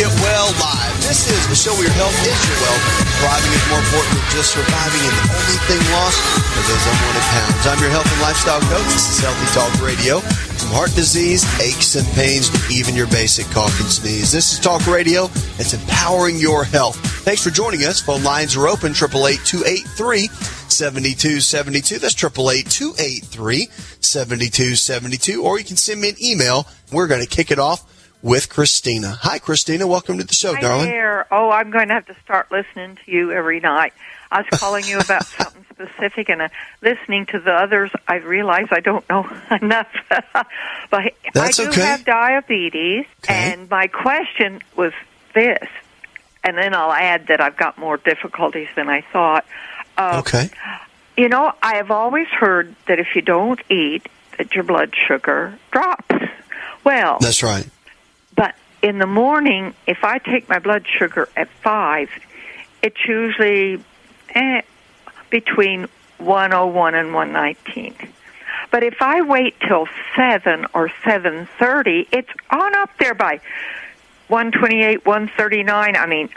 Get well live. This is the show where your health is your wealth. Thriving is more important than just surviving, and the only thing lost are those unwanted pounds. I'm your health and lifestyle coach. This is Healthy Talk Radio. From heart disease, aches and pains, to even your basic cough and sneeze. This is Talk Radio. It's empowering your health. Thanks for joining us. Phone lines are open. 888 7272. That's 888 283 7272. Or you can send me an email. We're going to kick it off with Christina. Hi, Christina. Welcome to the show, Hi darling. There. Oh, I'm going to have to start listening to you every night. I was calling you about something specific, and uh, listening to the others, I realize I don't know enough. but That's I do okay. have diabetes, Okay. and my question was this, and then I'll add that I've got more difficulties than I thought. Uh, Okay. You know, I have always heard that if you don't eat, that your blood sugar drops. Well, That's right. But in the morning, if I take my blood sugar at five, it's usually eh, between 101 and 119. But if I wait till seven or 7:30, it's on up there by 128, 139. I mean,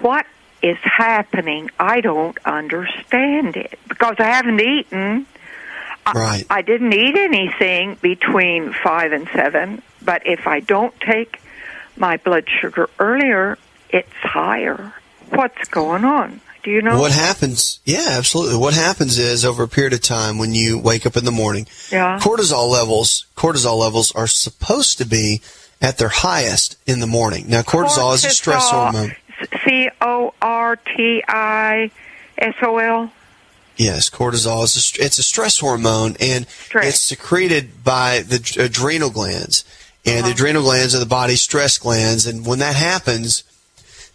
what is happening? I don't understand it because I haven't eaten. I- Right. I didn't eat anything between five and seven, but if I don't take my blood sugar earlier, it's higher. What's going on? Do you know? What happens? Yeah, absolutely. What happens is over a period of time when you wake up in the morning, Yeah. cortisol levels, cortisol levels are supposed to be at their highest in the morning. Now, cortisol is a stress hormone. C O R T I S O L. Yes, cortisol is a, it's a stress hormone, and Stress. it's secreted by the adrenal glands, and Uh-huh. the adrenal glands are the body's stress glands. And when that happens,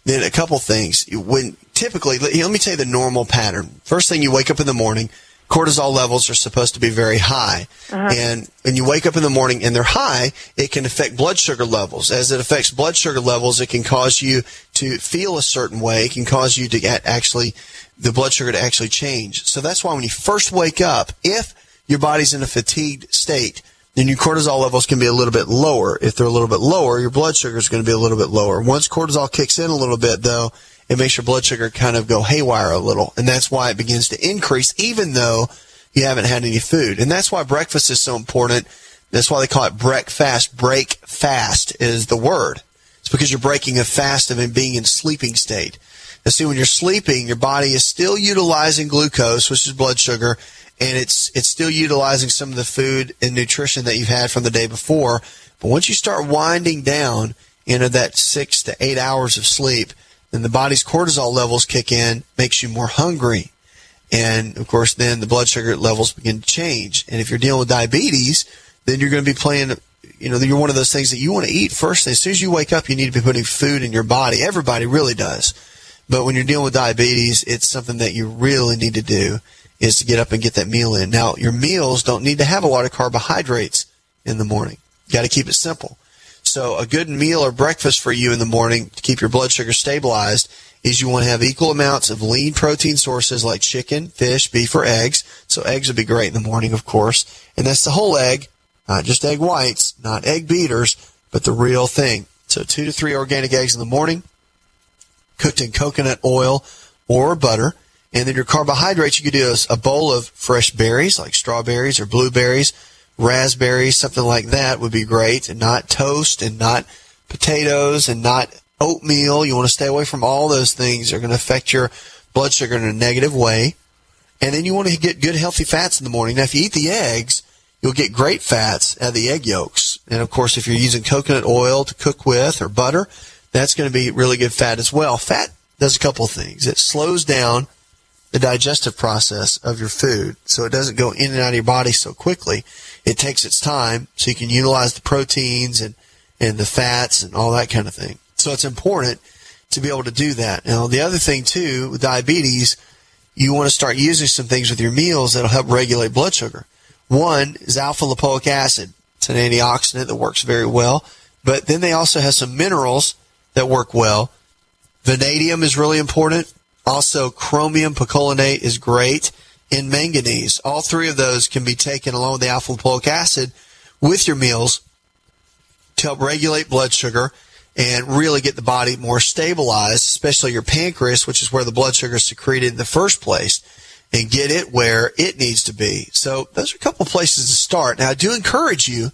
then a couple things. When typically, let let me tell you the normal pattern. First thing, you wake up in the morning. Cortisol levels are supposed to be very high, and when you wake up in the morning and they're high, it can affect blood sugar levels. As it affects blood sugar levels, it can cause you to feel a certain way. It can cause you to get actually the blood sugar to actually change. So that's why when you first wake up, if your body's in a fatigued state, then your cortisol levels can be a little bit lower. If they're a little bit lower, your blood sugar is going to be a little bit lower. Once cortisol kicks in a little bit, though, it makes your blood sugar kind of go haywire a little. And that's why it begins to increase, even though you haven't had any food. And that's why breakfast is so important. That's why they call it breakfast. Break fast is the word. It's because you're breaking a fast of being in sleeping state. Now, see, when you're sleeping, your body is still utilizing glucose, which is blood sugar, and it's it's still utilizing some of the food and nutrition that you've had from the day before. But once you start winding down into that six to eight hours of sleep, then the body's cortisol levels kick in, makes you more hungry, and of course, then the blood sugar levels begin to change. And if you're dealing with diabetes, then you're going to be playing. You know, you're one of those things that you want to eat first. As soon as you wake up, you need to be putting food in your body. Everybody really does. But when you're dealing with diabetes, it's something that you really need to do is to get up and get that meal in. Now, your meals don't need to have a lot of carbohydrates in the morning. You got to keep it simple. So a good meal or breakfast for you in the morning to keep your blood sugar stabilized is you want to have equal amounts of lean protein sources like chicken, fish, beef, or eggs. So eggs would be great in the morning, of course. And that's the whole egg, not just egg whites, not egg beaters, but the real thing. So two to three organic eggs in the morning, cooked in coconut oil or butter. And then your carbohydrates, you could do a, a bowl of fresh berries like strawberries or blueberries, raspberries, something like that would be great. And not toast and not potatoes and not oatmeal. You want to stay away from all those things. They're going to affect your blood sugar in a negative way. And then you want to get good healthy fats in the morning. Now, if you eat the eggs, you'll get great fats out of the egg yolks. And of course, if you're using coconut oil to cook with or butter, that's going to be really good fat as well. Fat does a couple of things. It slows down the digestive process of your food so it doesn't go in and out of your body so quickly. It takes its time so you can utilize the proteins and, and the fats and all that kind of thing. So it's important to be able to do that. Now, the other thing too, with diabetes, you want to start using some things with your meals that'll help regulate blood sugar. One is alpha lipoic acid. It's an antioxidant that works very well. But then they also have some minerals that work well. Vanadium is really important. Also, chromium picolinate is great. in manganese. All three of those can be taken along with the alpha lipoic acid with your meals to help regulate blood sugar and really get the body more stabilized, especially your pancreas, which is where the blood sugar is secreted in the first place, and get it where it needs to be. So those are a couple places to start. Now, I do encourage you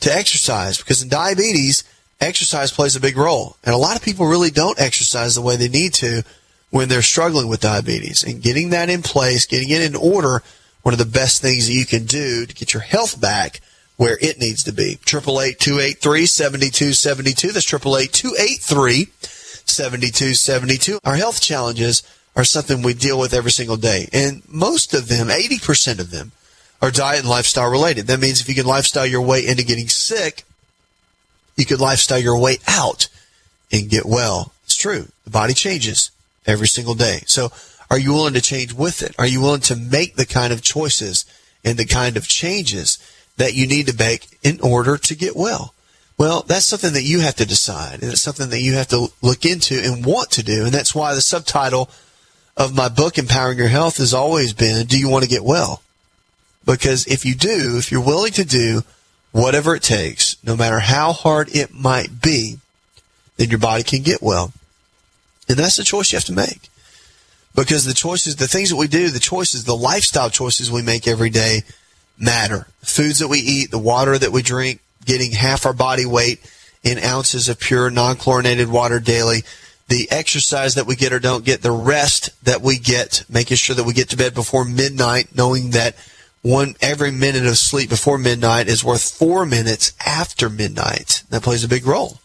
to exercise because in diabetes, exercise plays a big role. And a lot of people really don't exercise the way they need to when they're struggling with diabetes. And getting that in place, getting it in order, one of the best things that you can do to get your health back where it needs to be. Triple eight two eight three seventy two seventy two. That's triple eight two eight three seventy two seventy two. Our health challenges are something we deal with every single day, and most of them, eighty percent of them, are diet and lifestyle related. That means if you can lifestyle your way into getting sick, you could lifestyle your way out and get well. It's true. The body changes every single day. So are you willing to change with it? Are you willing to make the kind of choices and the kind of changes that you need to make in order to get well? Well, that's something that you have to decide, and it's something that you have to look into and want to do. And that's why the subtitle of my book, Empowering Your Health, has always been, Do you want to get well? Because if you do, if you're willing to do whatever it takes, no matter how hard it might be, then your body can get well. And that's the choice you have to make. Because the choices, the things that we do, the choices, the lifestyle choices we make every day matter. Foods that we eat, the water that we drink, getting half our body weight in ounces of pure non-chlorinated water daily, the exercise that we get or don't get, the rest that we get, making sure that we get to bed before midnight, knowing that one every minute of sleep before midnight is worth four minutes after midnight. That plays a big role.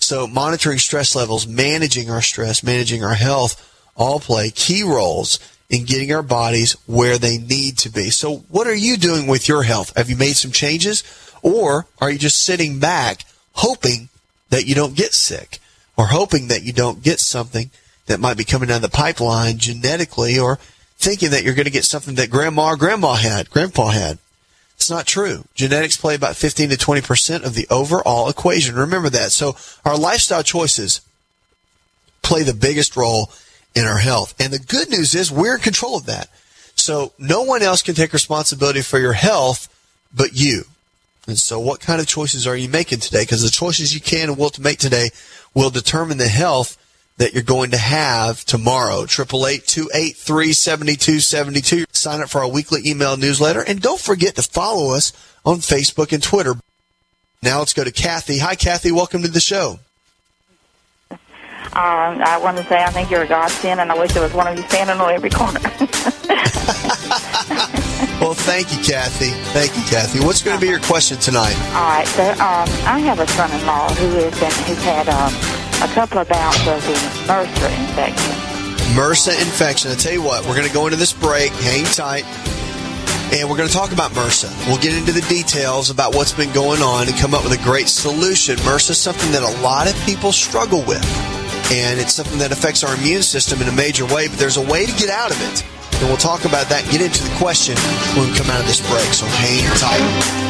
So monitoring stress levels, managing our stress, managing our health, all play key roles in getting our bodies where they need to be. So what are you doing with your health? Have you made some changes? Or are you just sitting back hoping that you don't get sick or hoping that you don't get something that might be coming down the pipeline genetically or thinking that you're going to get something that grandma or grandma had, grandpa had. Not true. Genetics play about 15 to 20% of the overall equation. Remember that. So our lifestyle choices play the biggest role in our health. And the good news is we're in control of that. So no one else can take responsibility for your health but you. And so what kind of choices are you making today? Because the choices you can and will to make today will determine the health that you're going to have tomorrow. Triple eight two eight three seventy two seventy two. Sign up for our weekly email newsletter and don't forget to follow us on Facebook and Twitter. Now let's go to Kathy. Hi, Kathy. Welcome to the show. Um, I want to say I think you're a godsend, and I wish there was one of you standing on every corner. well, thank you, Kathy. Thank you, Kathy. What's going to be your question tonight? All right. So um, I have a son-in-law who is who's had um, a couple of bouts of the MRSA infection. MRSA infection. I tell you what, we're going to go into this break. Hang tight. And we're going to talk about MRSA. We'll get into the details about what's been going on and come up with a great solution. MRSA is something that a lot of people struggle with and it's something that affects our immune system in a major way, but there's a way to get out of it. And we'll talk about that and get into the question when we come out of this break. So hang tight.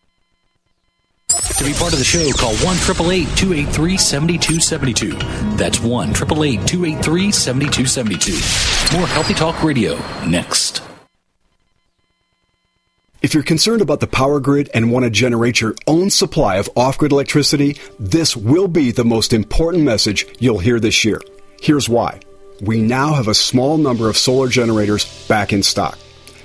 To be part of the show, call 1 283 7272. That's 1 283 7272. More Healthy Talk Radio next. If you're concerned about the power grid and want to generate your own supply of off grid electricity, this will be the most important message you'll hear this year. Here's why. We now have a small number of solar generators back in stock.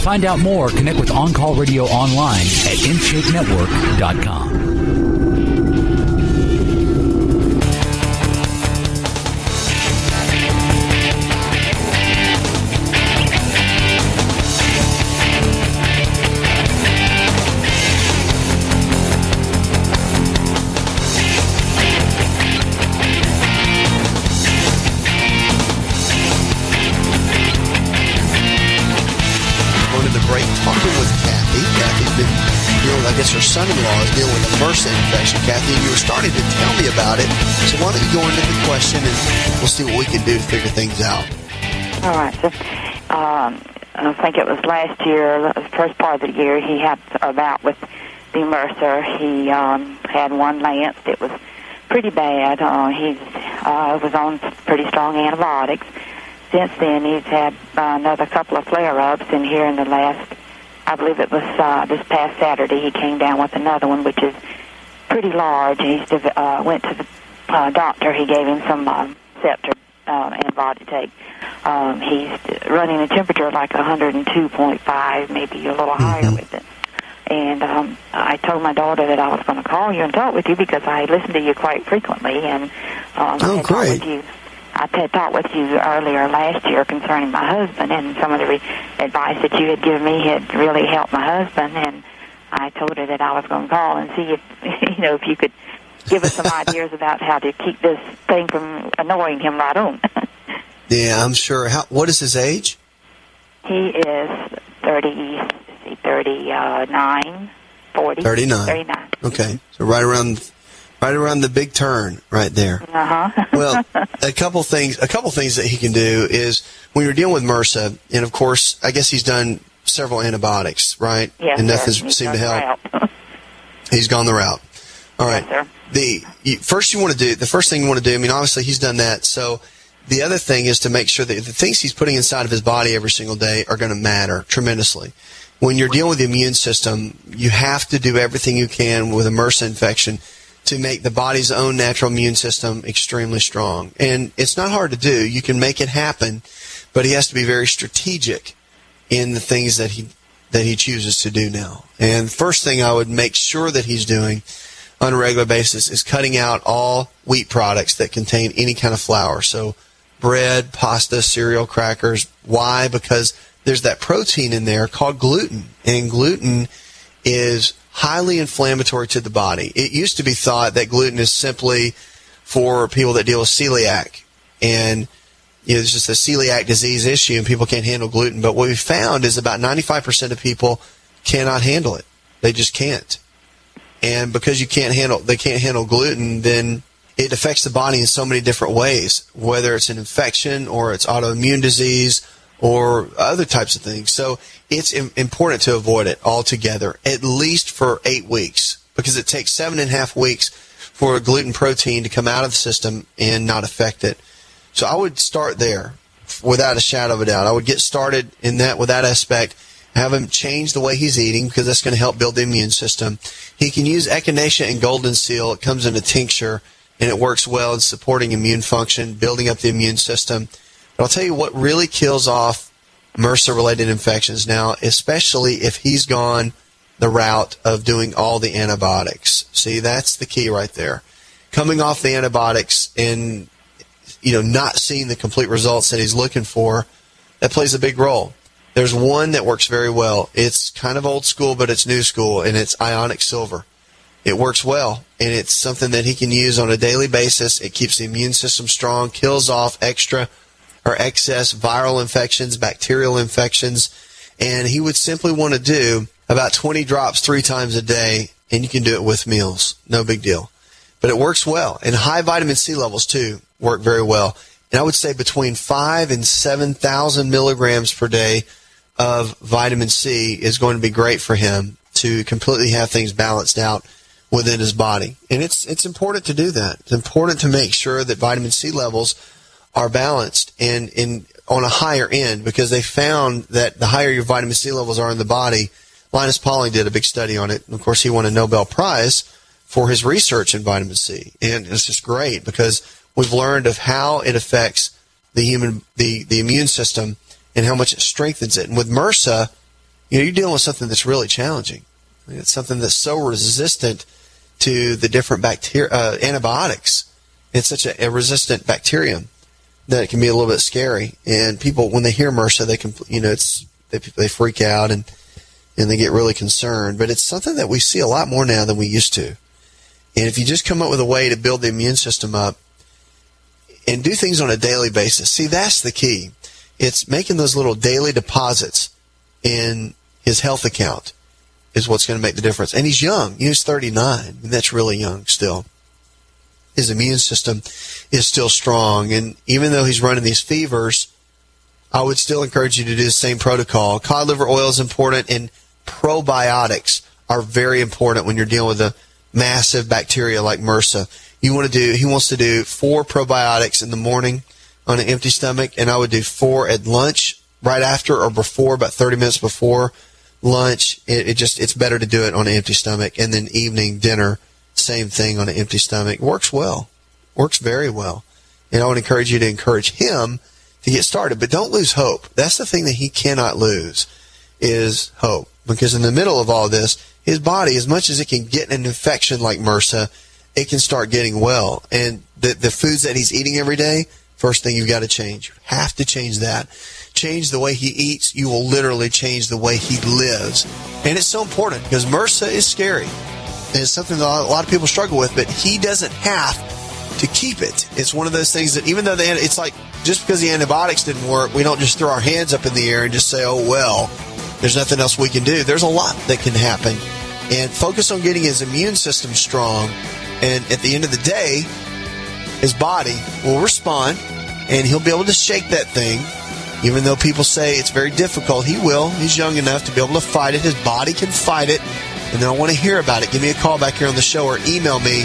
To find out more, connect with On Call Radio online at InShapeNetwork.com. son-in-law is dealing with a MRSA infection. Kathy, and you were starting to tell me about it. So why don't you go into the question and we'll see what we can do to figure things out. All right. So, um, I think it was last year, the first part of the year, he had a bout with the MRSA. He um, had one lance. It was pretty bad. Uh, he uh, was on pretty strong antibiotics. Since then, he's had uh, another couple of flare-ups, and here in the last, I believe it was uh, this past Saturday, he came down with another one, which is pretty large. He uh, went to the uh, doctor. He gave him some uh, Septra uh, antibiotic to take. Um, he's running a temperature like 102.5, maybe a little mm-hmm. higher with it. And um, I told my daughter that I was going to call you and talk with you because I listen to you quite frequently, and um, oh, I great. talked with you. I had talked with you earlier last year concerning my husband, and some of the re- advice that you had given me had really helped my husband. And I told her that I was going to call and see if you know if you could give us some ideas about how to keep this thing from annoying him right on. yeah, I'm sure. How, what is his age? He is 30, 39, uh, 40. 39. 39. Okay. So right around right around the big turn right there. Uh-huh. well, a couple things a couple things that he can do is when you're dealing with MRSA, and of course, I guess he's done several antibiotics, right? Yes, and nothing's. Seemed to help. he's gone the route. All right. Yes. The you, first you want to do the first thing you want to do. I mean, obviously he's done that. So the other thing is to make sure that the things he's putting inside of his body every single day are going to matter tremendously. When you're dealing with the immune system, you have to do everything you can with a MRSA infection to make the body's own natural immune system extremely strong. And it's not hard to do. You can make it happen, but he has to be very strategic in the things that he that he chooses to do now. And the first thing I would make sure that he's doing on a regular basis is cutting out all wheat products that contain any kind of flour. So bread, pasta, cereal, crackers. Why? Because there's that protein in there called gluten. And gluten is highly inflammatory to the body. It used to be thought that gluten is simply for people that deal with celiac. And you know, it's just a celiac disease issue and people can't handle gluten. But what we found is about 95% of people cannot handle it. They just can't. And because you can't handle, they can't handle gluten, then it affects the body in so many different ways, whether it's an infection or it's autoimmune disease or other types of things. So it's important to avoid it altogether, at least for eight weeks, because it takes seven and a half weeks for a gluten protein to come out of the system and not affect it. So I would start there without a shadow of a doubt. I would get started in that with that aspect. Have him change the way he's eating because that's going to help build the immune system. He can use echinacea and golden seal. It comes in a tincture and it works well in supporting immune function, building up the immune system. But I'll tell you what really kills off MRSA related infections now, especially if he's gone the route of doing all the antibiotics. See, that's the key right there. Coming off the antibiotics and you know not seeing the complete results that he's looking for, that plays a big role. There's one that works very well. It's kind of old school, but it's new school, and it's ionic silver. It works well, and it's something that he can use on a daily basis. It keeps the immune system strong, kills off extra or excess viral infections, bacterial infections, and he would simply want to do about 20 drops three times a day, and you can do it with meals. No big deal. But it works well. And high vitamin C levels, too, work very well. And I would say between 5 and 7,000 milligrams per day of vitamin C is going to be great for him to completely have things balanced out within his body. And it's it's important to do that. It's important to make sure that vitamin C levels are balanced and in on a higher end because they found that the higher your vitamin C levels are in the body, Linus Pauling did a big study on it. And of course, he won a Nobel Prize for his research in vitamin C. And it's just great because we've learned of how it affects the human the, the immune system and how much it strengthens it. And with MRSA, you know, you're dealing with something that's really challenging. It's something that's so resistant to the different bacteria, uh, antibiotics. It's such a, a, resistant bacterium that can be a little bit scary. And people, when they hear MRSA, they can, you know, it's they, they freak out and and they get really concerned. But it's something that we see a lot more now than we used to. And if you just come up with a way to build the immune system up and do things on a daily basis, see, that's the key. It's making those little daily deposits in his health account is what's going to make the difference. And he's young. He's 39, and that's really young still. His immune system is still strong, and even though he's running these fevers, I would still encourage you to do the same protocol. Cod liver oil is important, and probiotics are very important when you're dealing with a massive bacteria like MRSA. You want to do, he wants to do four probiotics in the morning on an empty stomach, and I would do four at lunch, right after or before, about 30 minutes before lunch. It, it just, it's better to do it on an empty stomach, and then evening dinner, same thing on an empty stomach. Works well. Works very well. And I would encourage you to encourage him to get started, but don't lose hope. That's the thing that he cannot lose is hope. Because in the middle of all this, his body, as much as it can get an infection like MRSA, it can start getting well. And the, the foods that he's eating every day, first thing you've got to change. You have to change that. Change the way he eats. You will literally change the way he lives. And it's so important because MRSA is scary. And it's something that a lot of people struggle with, but he doesn't have to keep it. It's one of those things that even though the, it's like just because the antibiotics didn't work, we don't just throw our hands up in the air and just say, oh, well, there's nothing else we can do. There's a lot that can happen. And focus on getting his immune system strong. And at the end of the day, his body will respond and he'll be able to shake that thing. Even though people say it's very difficult, he will. He's young enough to be able to fight it. His body can fight it. And then I want to hear about it. Give me a call back here on the show or email me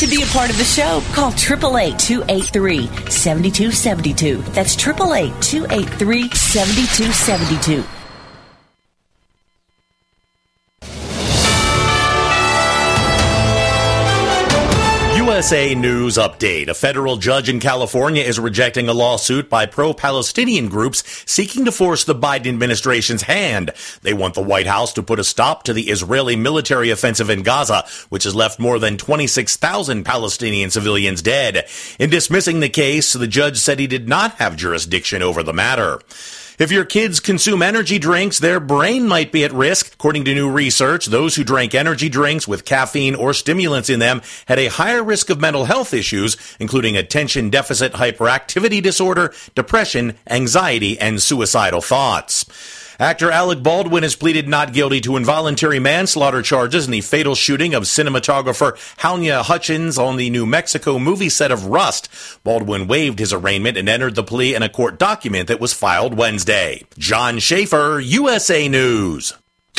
To be a part of the show, call 888 283 7272. That's 888 283 7272. USA News Update. A federal judge in California is rejecting a lawsuit by pro-Palestinian groups seeking to force the Biden administration's hand. They want the White House to put a stop to the Israeli military offensive in Gaza, which has left more than 26,000 Palestinian civilians dead. In dismissing the case, the judge said he did not have jurisdiction over the matter. If your kids consume energy drinks, their brain might be at risk. According to new research, those who drank energy drinks with caffeine or stimulants in them had a higher risk of mental health issues, including attention deficit hyperactivity disorder, depression, anxiety, and suicidal thoughts. Actor Alec Baldwin has pleaded not guilty to involuntary manslaughter charges in the fatal shooting of cinematographer Halyna Hutchins on the New Mexico movie set of Rust. Baldwin waived his arraignment and entered the plea in a court document that was filed Wednesday. John Schaefer, USA News.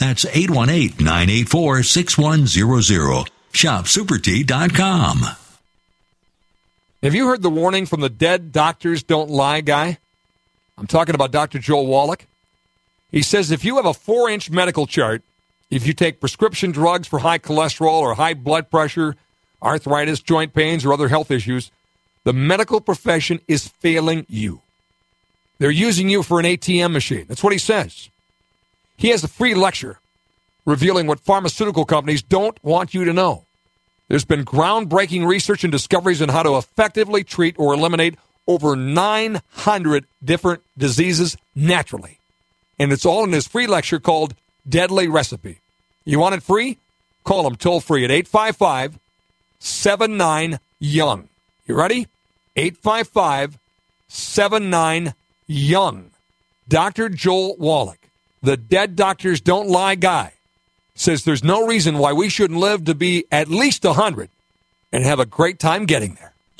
That's 818-984-6100. Shopsupertea.com. Have you heard the warning from the dead doctors don't lie guy? I'm talking about Dr. Joel Wallach. He says if you have a four inch medical chart, if you take prescription drugs for high cholesterol or high blood pressure, arthritis, joint pains, or other health issues, the medical profession is failing you. They're using you for an ATM machine. That's what he says. He has a free lecture revealing what pharmaceutical companies don't want you to know. There's been groundbreaking research and discoveries on how to effectively treat or eliminate over 900 different diseases naturally. And it's all in his free lecture called Deadly Recipe. You want it free? Call him toll free at 855 79 Young. You ready? 855 79 Young. Dr. Joel Wallach, the Dead Doctors Don't Lie guy, says there's no reason why we shouldn't live to be at least 100 and have a great time getting there.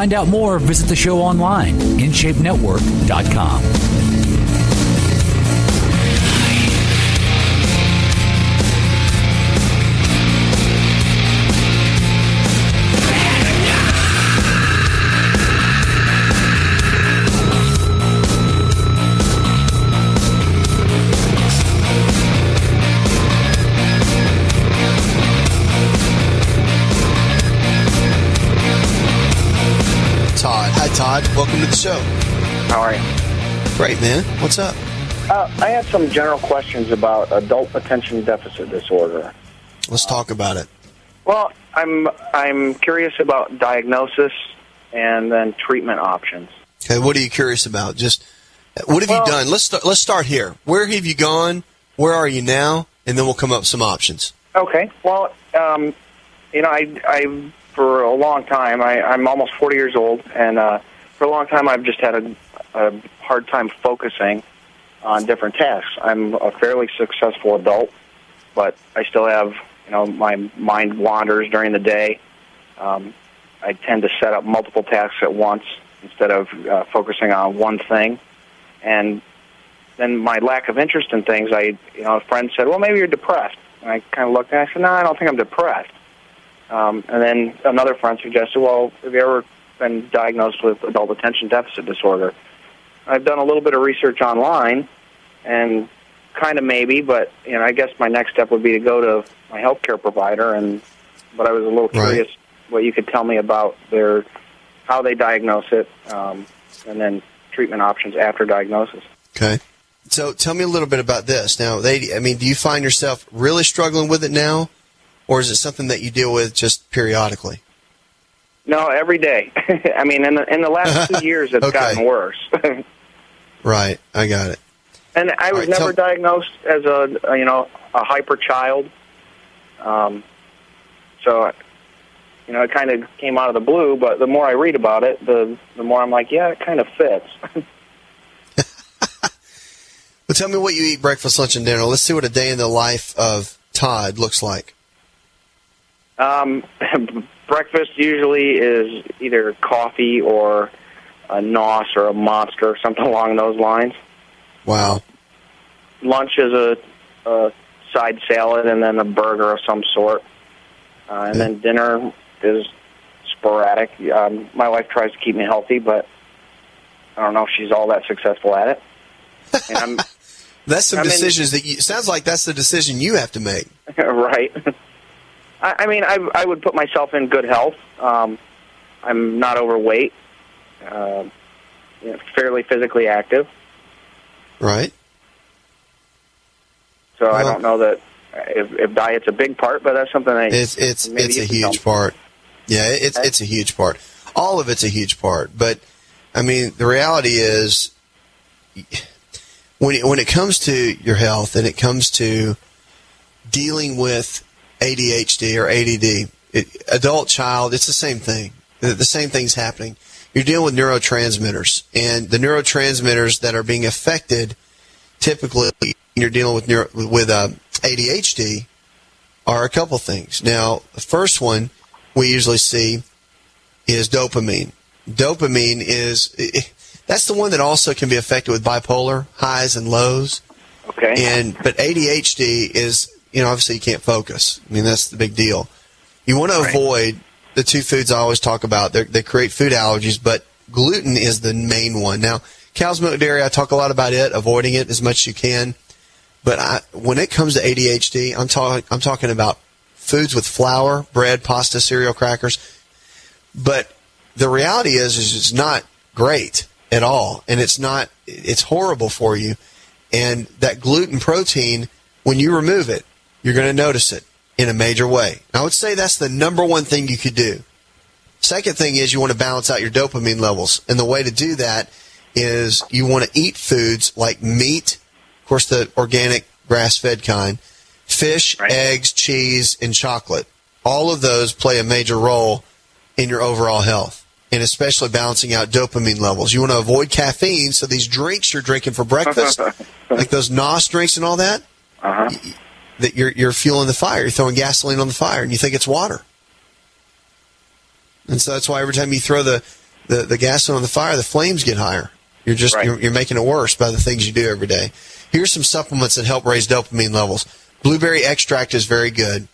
Find out more, visit the show online, InShapeNetwork.com. Welcome to the show. How are you? Great, man. What's up? Uh, I have some general questions about adult attention deficit disorder. Let's talk about it. Well, I'm I'm curious about diagnosis and then treatment options. Okay, what are you curious about? Just what have you done? Let's start, let's start here. Where have you gone? Where are you now? And then we'll come up with some options. Okay. Well, um, you know, I I for a long time I, I'm almost 40 years old, and uh, for a long time I've just had a, a hard time focusing on different tasks. I'm a fairly successful adult, but I still have you know my mind wanders during the day. Um, I tend to set up multiple tasks at once instead of uh, focusing on one thing, and then my lack of interest in things. I you know a friend said, well maybe you're depressed, and I kind of looked and I said, no, I don't think I'm depressed. Um, and then another friend suggested, well, have you ever been diagnosed with adult attention deficit disorder? I've done a little bit of research online, and kind of maybe, but you know, I guess my next step would be to go to my healthcare provider. And but I was a little curious what you could tell me about their how they diagnose it, um, and then treatment options after diagnosis. Okay. So tell me a little bit about this. Now, they, I mean, do you find yourself really struggling with it now, or is it something that you deal with just periodically? No, every day. I mean, in the in the last two years, it's Okay. gotten worse. Right. I got it. And I was right, never tell- diagnosed as a, a you know a hyper child. Um, so you know it kind of came out of the blue. But the more I read about it, the the more I'm like, yeah, it kind of fits. Well, tell me what you eat breakfast, lunch, and dinner. Let's see what a day in the life of Todd looks like. Um, breakfast usually is either coffee or a nos or a monster or something along those lines. Wow. Lunch is a, a side salad and then a burger of some sort. Uh, and then dinner is sporadic. Um, my wife tries to keep me healthy, but I don't know if she's all that successful at it. And I'm, That's some I mean- decisions that you, sounds like that's the decision you have to make. right. I, I mean, I, I would put myself in good health. Um, I'm not overweight. Uh, you know, fairly physically active. Right. So I don't know that if, if diet's a big part, but that's something I It's it's it's a huge part. Yeah, it's it's a huge part. All of it's a huge part. But I mean, the reality is, when it, when it comes to your health and it comes to dealing with ADHD or ADD, it, adult child, it's the same thing. The, the same thing's happening. You're dealing with neurotransmitters, and the neurotransmitters that are being affected, typically, when you're dealing with neuro, with uh, ADHD, are a couple things. Now, the first one we usually see is dopamine. Dopamine is that's the one that also can be affected with bipolar highs and lows. Okay. And but ADHD is you know obviously you can't focus. I mean that's the big deal. You want to avoid the two foods I always talk about. They're, they create food allergies, but gluten is the main one. Now, cow's milk dairy, I talk a lot about it, avoiding it as much as you can. But I, when it comes to ADHD, I'm talking I'm talking about foods with flour, bread, pasta, cereal, crackers. But the reality is, is it's not great at all, and it's not. It's horrible for you. And that gluten protein, when you remove it, you're going to notice it in a major way. I would say that's the number one thing you could do. Second thing is you want to balance out your dopamine levels, and the way to do that is you want to eat foods like meat, of course, the organic grass-fed kind, fish, eggs, cheese, and chocolate. All of those play a major role in your overall health, and especially balancing out dopamine levels. You want to avoid caffeine, so these drinks you're drinking for breakfast, like those NOS drinks and all that, uh-huh. That you're you're fueling the fire. You're throwing gasoline on the fire, and you think it's water. And so that's why every time you throw the, the, the gasoline on the fire, the flames get higher. You're just you're, you're making it worse by the things you do every day. Here's some supplements that help raise dopamine levels. Blueberry extract is very good.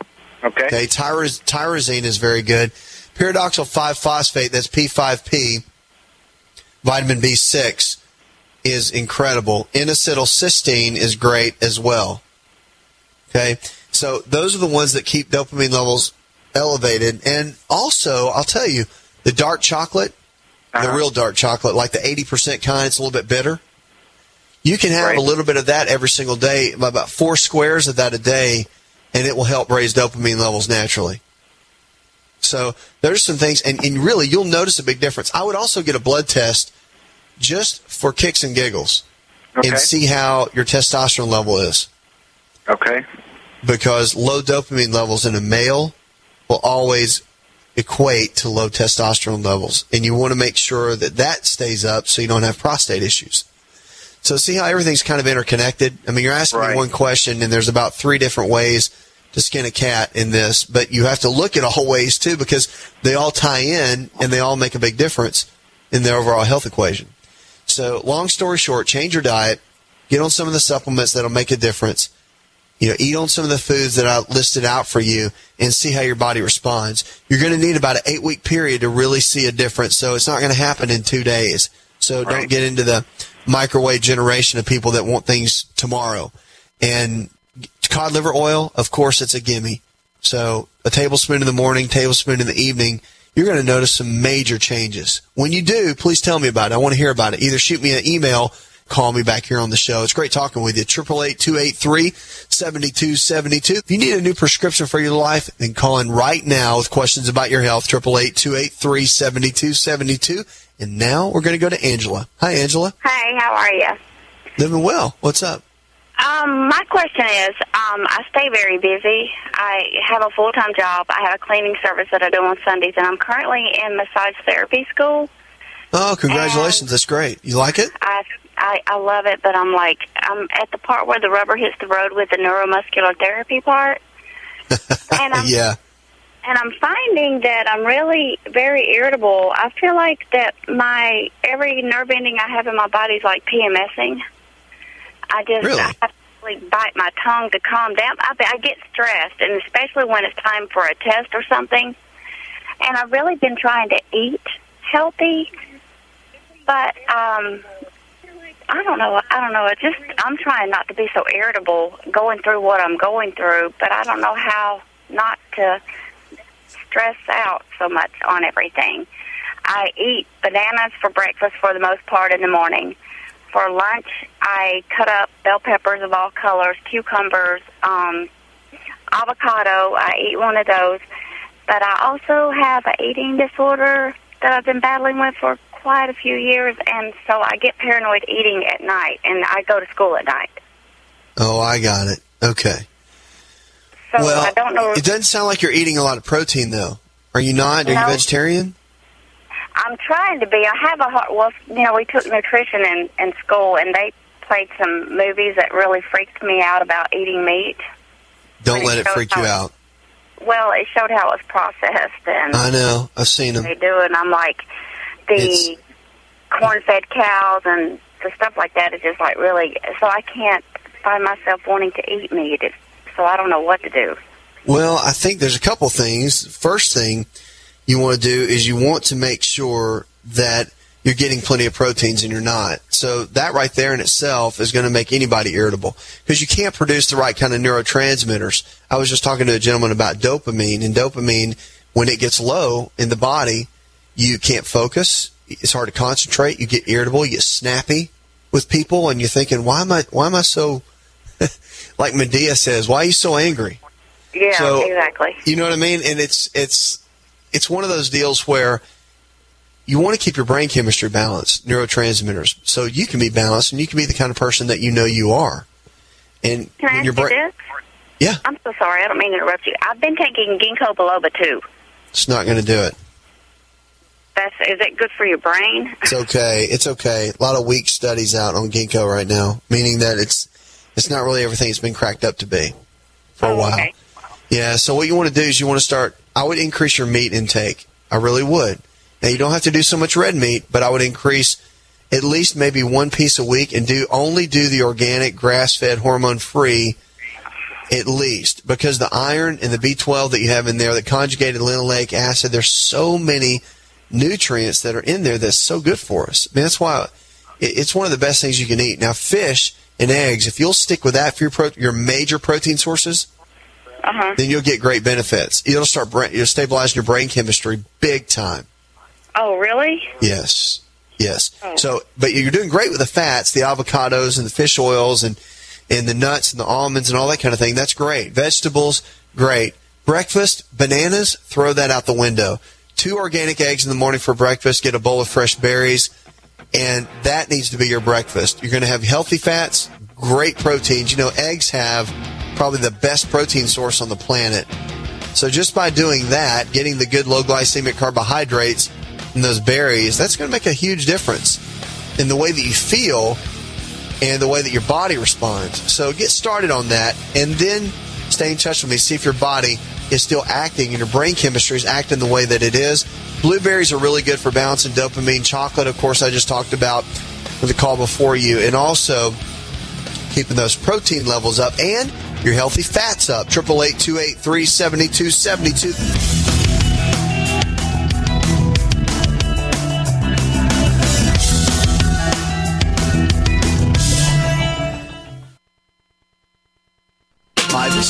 Okay. Okay. Tyrosine is very good. Pyridoxal 5 phosphate, that's P5P, vitamin B6 is incredible. N-acetylcysteine is great as well. Okay. So those are the ones that keep dopamine levels elevated. And also, I'll tell you, the dark chocolate, the uh-huh. real dark chocolate, like the 80% kind, it's a little bit bitter. You can have a little bit of that every single day, about four squares of that a day, and it will help raise dopamine levels naturally. So there's some things, and, and really, you'll notice a big difference. I would also get a blood test just for kicks and giggles Okay. and see how your testosterone level is. Okay. Because low dopamine levels in a male will always equate to low testosterone levels. And you want to make sure that that stays up so you don't have prostate issues. So see how everything's kind of interconnected? I mean, you're asking me one question and there's about three different ways to skin a cat in this, but you have to look at all ways too because they all tie in and they all make a big difference in the overall health equation. So long story short, change your diet, get on some of the supplements that'll make a difference. You know, eat on some of the foods that I listed out for you and see how your body responds. You're going to need about an eight week period to really see a difference. So it's not going to happen in two days. So don't get into the microwave generation of people that want things tomorrow. And cod liver oil, of course, it's a gimme. So a tablespoon in the morning, tablespoon in the evening, you're going to notice some major changes. When you do, please tell me about it. I want to hear about it. Either shoot me an email, call me back here on the show. It's great talking with you. Triple eight two eight three seventy two seventy two. If you need a new prescription for your life, then call in right now with questions about your health. Triple eight two eight three seventy two seventy two. And now we're going to go to Angela. Hi, Angela. Hi, how are you? Living well. What's up? Um, my question is, um, I stay very busy. I have a full time job. I have a cleaning service that I do on Sundays, and I'm currently in massage therapy school. Oh, congratulations. That's great. You like it? I, I love it, but I'm like I'm at the part where the rubber hits the road with the neuromuscular therapy part, and I'm yeah. and I'm finding that I'm really very irritable. I feel like that my every nerve ending I have in my body is like PMSing. I just Really? I have to really bite my tongue to calm down. I, I get stressed, and especially when it's time for a test or something. And I've really been trying to eat healthy, but um, I don't know. I don't know. It just I'm trying not to be so irritable going through what I'm going through, but I don't know how not to stress out so much on everything. I eat bananas for breakfast for the most part in the morning. For lunch, I cut up bell peppers of all colors, cucumbers, um, avocado. I eat one of those. But I also have an eating disorder that I've been battling with for quite a few years, and so I get paranoid eating at night, and I go to school at night. Oh, I got it. Okay. So well, I don't know. it doesn't sound like you're eating a lot of protein, though. Are you not? Are you vegetarian? I'm trying to be. I have a hard. Well, you know, we took nutrition in in school, and they played some movies that really freaked me out about eating meat. Don't let it it freak you out. Well, it showed how it was processed, and I know. I've seen them. they do, and I'm like, the corn-fed cows and the stuff like that is just like really. So I can't find myself wanting to eat meat. It's, so I don't know what to do. Well, I think there's a couple things. First thing you want to do is you want to make sure that you're getting plenty of proteins and you're not. So that right there in itself is going to make anybody irritable because you can't produce the right kind of neurotransmitters. I was just talking to a gentleman about dopamine and dopamine when it gets low in the body, you can't focus. It's hard to concentrate. You get irritable. You get snappy with people and you're thinking, why am I, why am I so, like Madea says, why are you so angry? Yeah, So- exactly. You know what I mean? And it's it's it's one of those deals where you want to keep your brain chemistry balanced, neurotransmitters, so you can be balanced and you can be the kind of person that you know you are. And Can I ask your you this? Yeah. I'm so sorry. I don't mean to interrupt you. I've been taking ginkgo biloba too. it's not going to do it. That's is it good for your brain? It's okay. It's okay. A lot of weak studies out on ginkgo right now, meaning that it's it's not really everything it's been cracked up to be for a oh, while. Yeah. So what you want to do is you want to start. I would increase your meat intake. I really would. Now you don't have to do so much red meat, but I would increase at least maybe one piece a week and do only do the organic, grass-fed, hormone-free at least because the iron and the B12 that you have in there, the conjugated linoleic acid, there's so many nutrients that are in there that's so good for us. I mean, that's why it's one of the best things you can eat. Now, fish and eggs, if you'll stick with that for your, pro- your major protein sources, Uh-huh. then you'll get great benefits. You'll start bra- you'll stabilize your brain chemistry big time. Oh, really? Yes. Yes. Oh. So, but you're doing great with the fats, the avocados and the fish oils and, and the nuts and the almonds and all that kind of thing. That's great. Vegetables, great. Breakfast, bananas, throw that out the window. Two organic eggs in the morning for breakfast, get a bowl of fresh berries, and that needs to be your breakfast. You're going to have healthy fats, great proteins. You know, eggs have probably the best protein source on the planet. So just by doing that, getting the good low glycemic carbohydrates in those berries, that's going to make a huge difference in the way that you feel and the way that your body responds. So get started on that and then stay in touch with me. See if your body is still acting and your brain chemistry is acting the way that it is. Blueberries are really good for balancing dopamine. Chocolate, of course, I just talked about with the call before you. And also keeping those protein levels up and your healthy fats up. 888 283 7272.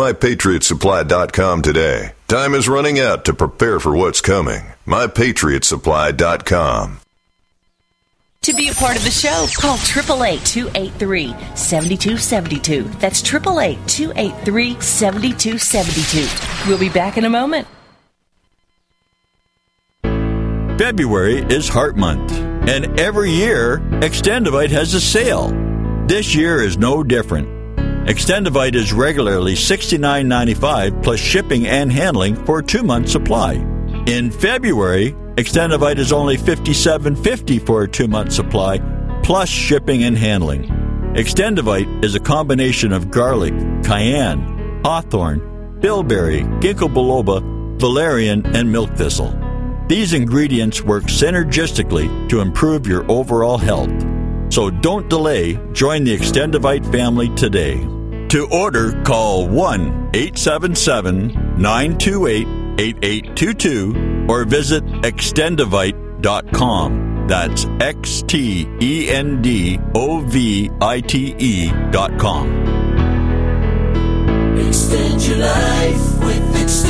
mypatriotsupply.com today. Time is running out to prepare for what's coming. mypatriotsupply.com. To be a part of the show, call 888-283-7272. That's 888-283-7272. We'll be back in a moment. February is Heart Month, and every year, Extendovite has a sale. This year is no different. Extendovite is regularly $69.95 plus shipping and handling for a two month supply. In February, Extendovite is only $57.50 for a two month supply plus shipping and handling. Extendovite is a combination of garlic, cayenne, hawthorn, bilberry, ginkgo biloba, valerian, and milk thistle. These ingredients work synergistically to improve your overall health. So don't delay, join the Extendovite family today. To order, call 1 877 928 8822 or visit extendovite.com. That's X T E N D O V I T E.com. Extend your life with Extendovite.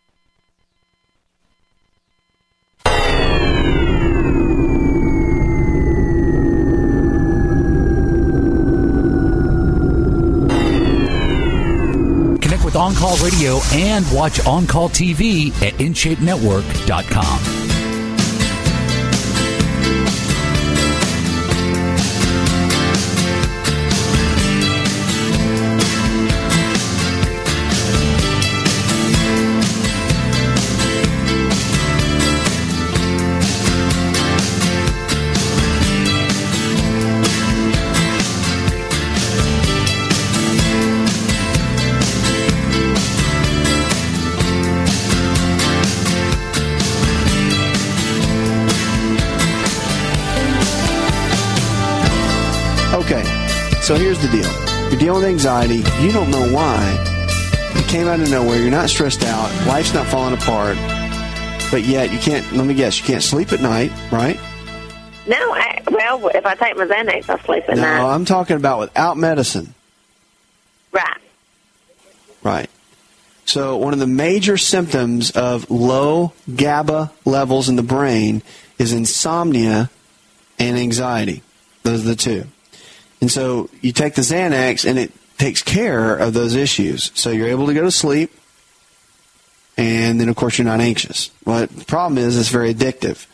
On Call Radio and watch On Call TV at InShapeNetwork.com. so here's the deal. You're dealing with anxiety. You don't know why. It came out of nowhere. You're not stressed out. Life's not falling apart. But yet, you can't, let me guess, you can't sleep at night, right? No, I, well, if I take my Xanax, I'll sleep at no, night. No, I'm talking about without medicine. Right. Right. So, one of the major symptoms of low GABA levels in the brain is insomnia and anxiety. Those are the two. And so, you take the Xanax and it takes care of those issues. So, you're able to go to sleep, and then, of course, you're not anxious. Well, the problem is it's very addictive.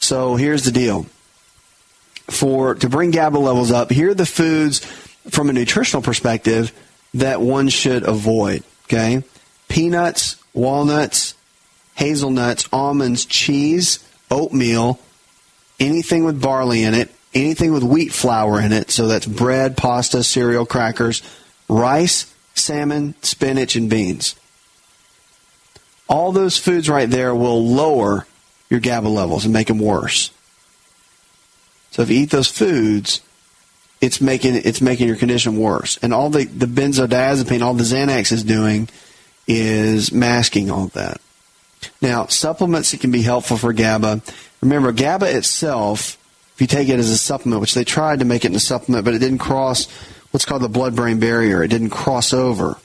So, here's the deal. For to bring GABA levels up, here are the foods from a nutritional perspective that one should avoid. Okay, peanuts, walnuts, hazelnuts, almonds, cheese, oatmeal, anything with barley in it, anything with wheat flour in it. So that's bread, pasta, cereal, crackers, rice, salmon, spinach, and beans. All those foods right there will lower your GABA levels and make them worse. So if you eat those foods, it's making it's making your condition worse. And all the, the benzodiazepine, all the Xanax is doing is masking all that. Now, supplements that can be helpful for GABA. Remember, GABA itself, if you take it as a supplement, which they tried to make it in a supplement, but it didn't cross what's called the blood brain barrier. It didn't cross over.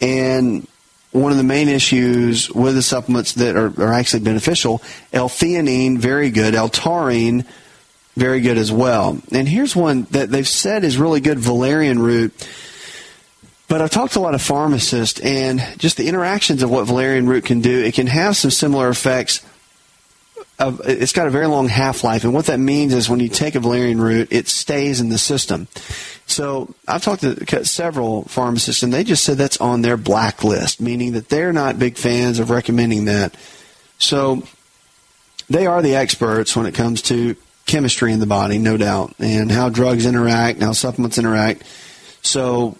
And one of the main issues with the supplements that are, are actually beneficial, L-theanine, very good. L-taurine, very good as well. And here's one that they've said is really good, valerian root. But I've talked to a lot of pharmacists, and just the interactions of what valerian root can do, it can have some similar effects. Of, it's got a very long half life, and what that means is when you take a valerian root, it stays in the system. So I've talked to several pharmacists, and they just said that's on their blacklist, meaning that they're not big fans of recommending that. So they are the experts when it comes to chemistry in the body, no doubt, and how drugs interact, how supplements interact. So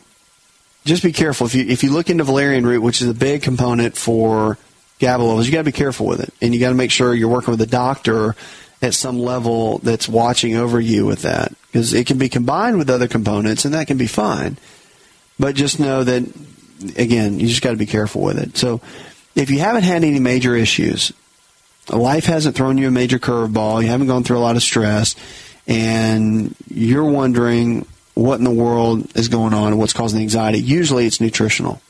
just be careful if you if you look into valerian root, which is a big component for GABA levels. You got to be careful with it, and you got to make sure you're working with a doctor at some level that's watching over you with that, because it can be combined with other components, and that can be fine. But just know that again, you just got to be careful with it. So if you haven't had any major issues, life hasn't thrown you a major curveball, you haven't gone through a lot of stress, and you're wondering what in the world is going on and what's causing the anxiety. Usually it's nutritional,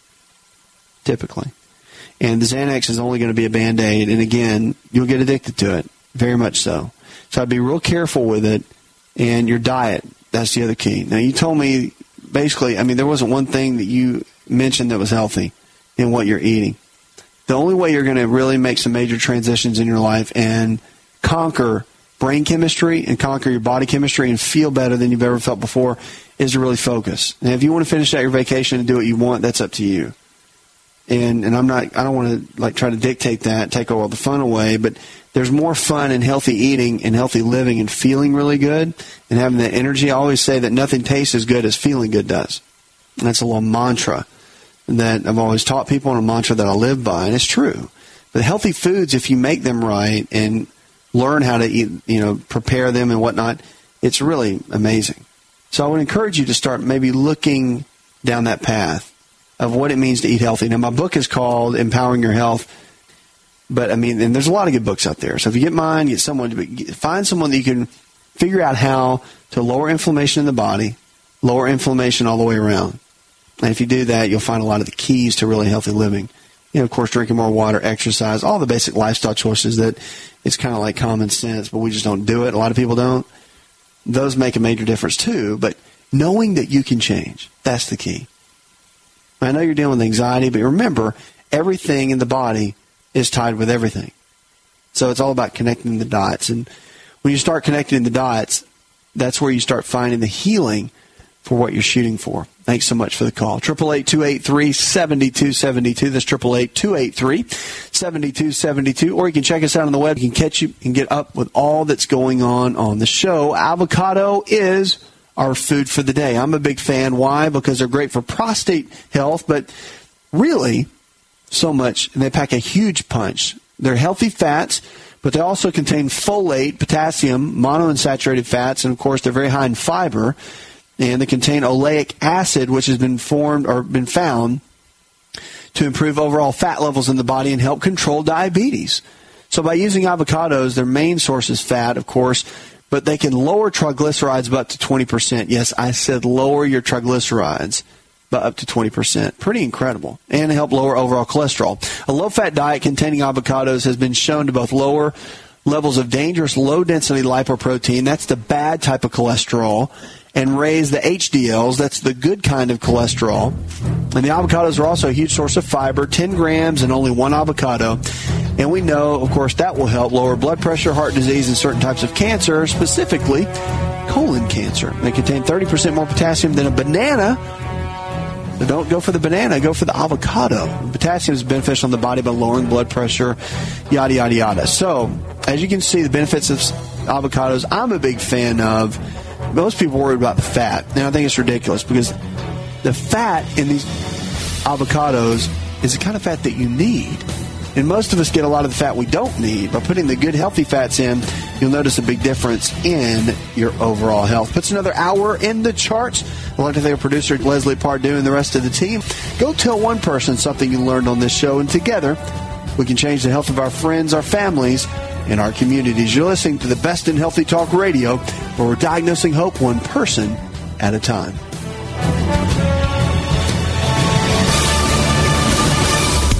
typically. And the Xanax is only going to be a band aid. And again, you'll get addicted to it, very much so. So I'd be real careful with it. And your diet, that's the other key. Now, you told me basically, I mean, there wasn't one thing that you mentioned that was healthy in what you're eating. The only way you're going to really make some major transitions in your life and conquer brain chemistry and conquer your body chemistry and feel better than you've ever felt before is to really focus. And if you want to finish out your vacation and do what you want, that's up to you. And and I'm not I don't want to like try to dictate that, take all the fun away, but there's more fun in healthy eating and healthy living and feeling really good and having that energy. I always say that nothing tastes as good as feeling good does. And that's a little mantra that I've always taught people and a mantra that I live by, and it's true. But healthy foods, if you make them right and learn how to eat, you know, prepare them and whatnot, it's really amazing. So I would encourage you to start maybe looking down that path of what it means to eat healthy. Now, my book is called Empowering Your Health, but I mean, and there's a lot of good books out there. So if you get mine, get someone to find someone that you can figure out how to lower inflammation in the body, lower inflammation all the way around. And if you do that, you'll find a lot of the keys to really healthy living. You know, of course, drinking more water, exercise, all the basic lifestyle choices that it's kind of like common sense, but we just don't do it. A lot of people don't. Those make a major difference too, but knowing that you can change, that's the key. I know you're dealing with anxiety, but remember, everything in the body is tied with everything. So it's all about connecting the dots. And when you start connecting the dots, that's where you start finding the healing for what you're shooting for. Thanks so much for the call. 888-283-7272. That's 888-283-7272. Or you can check us out on the web. You can catch you and get up with all that's going on on the show. Avocado is our food for the day. I'm a big fan. Why? Because they're great for prostate health, but really so much. And they pack a huge punch. They're healthy fats, but they also contain folate, potassium, monounsaturated fats, and of course they're very high in fiber. and they contain oleic acid, which has been formed or been found to improve overall fat levels in the body and help control diabetes. So by using avocados, their main source is fat, of course, but they can lower triglycerides by up to 20%. Yes, I said lower your triglycerides by up to 20%. Pretty incredible. And help lower overall cholesterol. A low fat diet containing avocados has been shown to both lower levels of dangerous low density lipoprotein, that's the bad type of cholesterol, and raise the HDLs, that's the good kind of cholesterol. And the avocados are also a huge source of fiber, 10 grams and only one avocado. And we know, of course, that will help lower blood pressure, heart disease, and certain types of cancer, specifically colon cancer. They contain 30% more potassium than a banana. So don't go for the banana, go for the avocado. Potassium is beneficial in the body by lowering blood pressure, yada, yada, yada. So, as you can see, the benefits of avocados, I'm a big fan of. Most people worry about the fat. And I think it's ridiculous because the fat in these avocados is the kind of fat that you need. And most of us get a lot of the fat we don't need. By putting the good, healthy fats in, you'll notice a big difference in your overall health. Puts another hour in the charts. I'd like to thank producer, Leslie Pardue, and the rest of the team. Go tell one person something you learned on this show, and together we can change the health of our friends, our families, and our communities. You're listening to the best in healthy talk radio, where we're diagnosing hope one person at a time.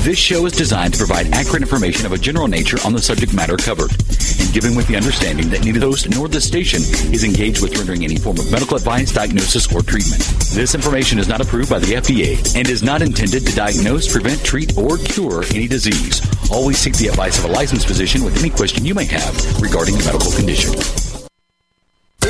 This show is designed to provide accurate information of a general nature on the subject matter covered, and given with the understanding that neither the host nor the station is engaged with rendering any form of medical advice, diagnosis, or treatment. This information is not approved by the FDA and is not intended to diagnose, prevent, treat, or cure any disease. Always seek the advice of a licensed physician with any question you may have regarding a medical condition.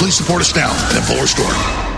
Please support us now at Fuller Store.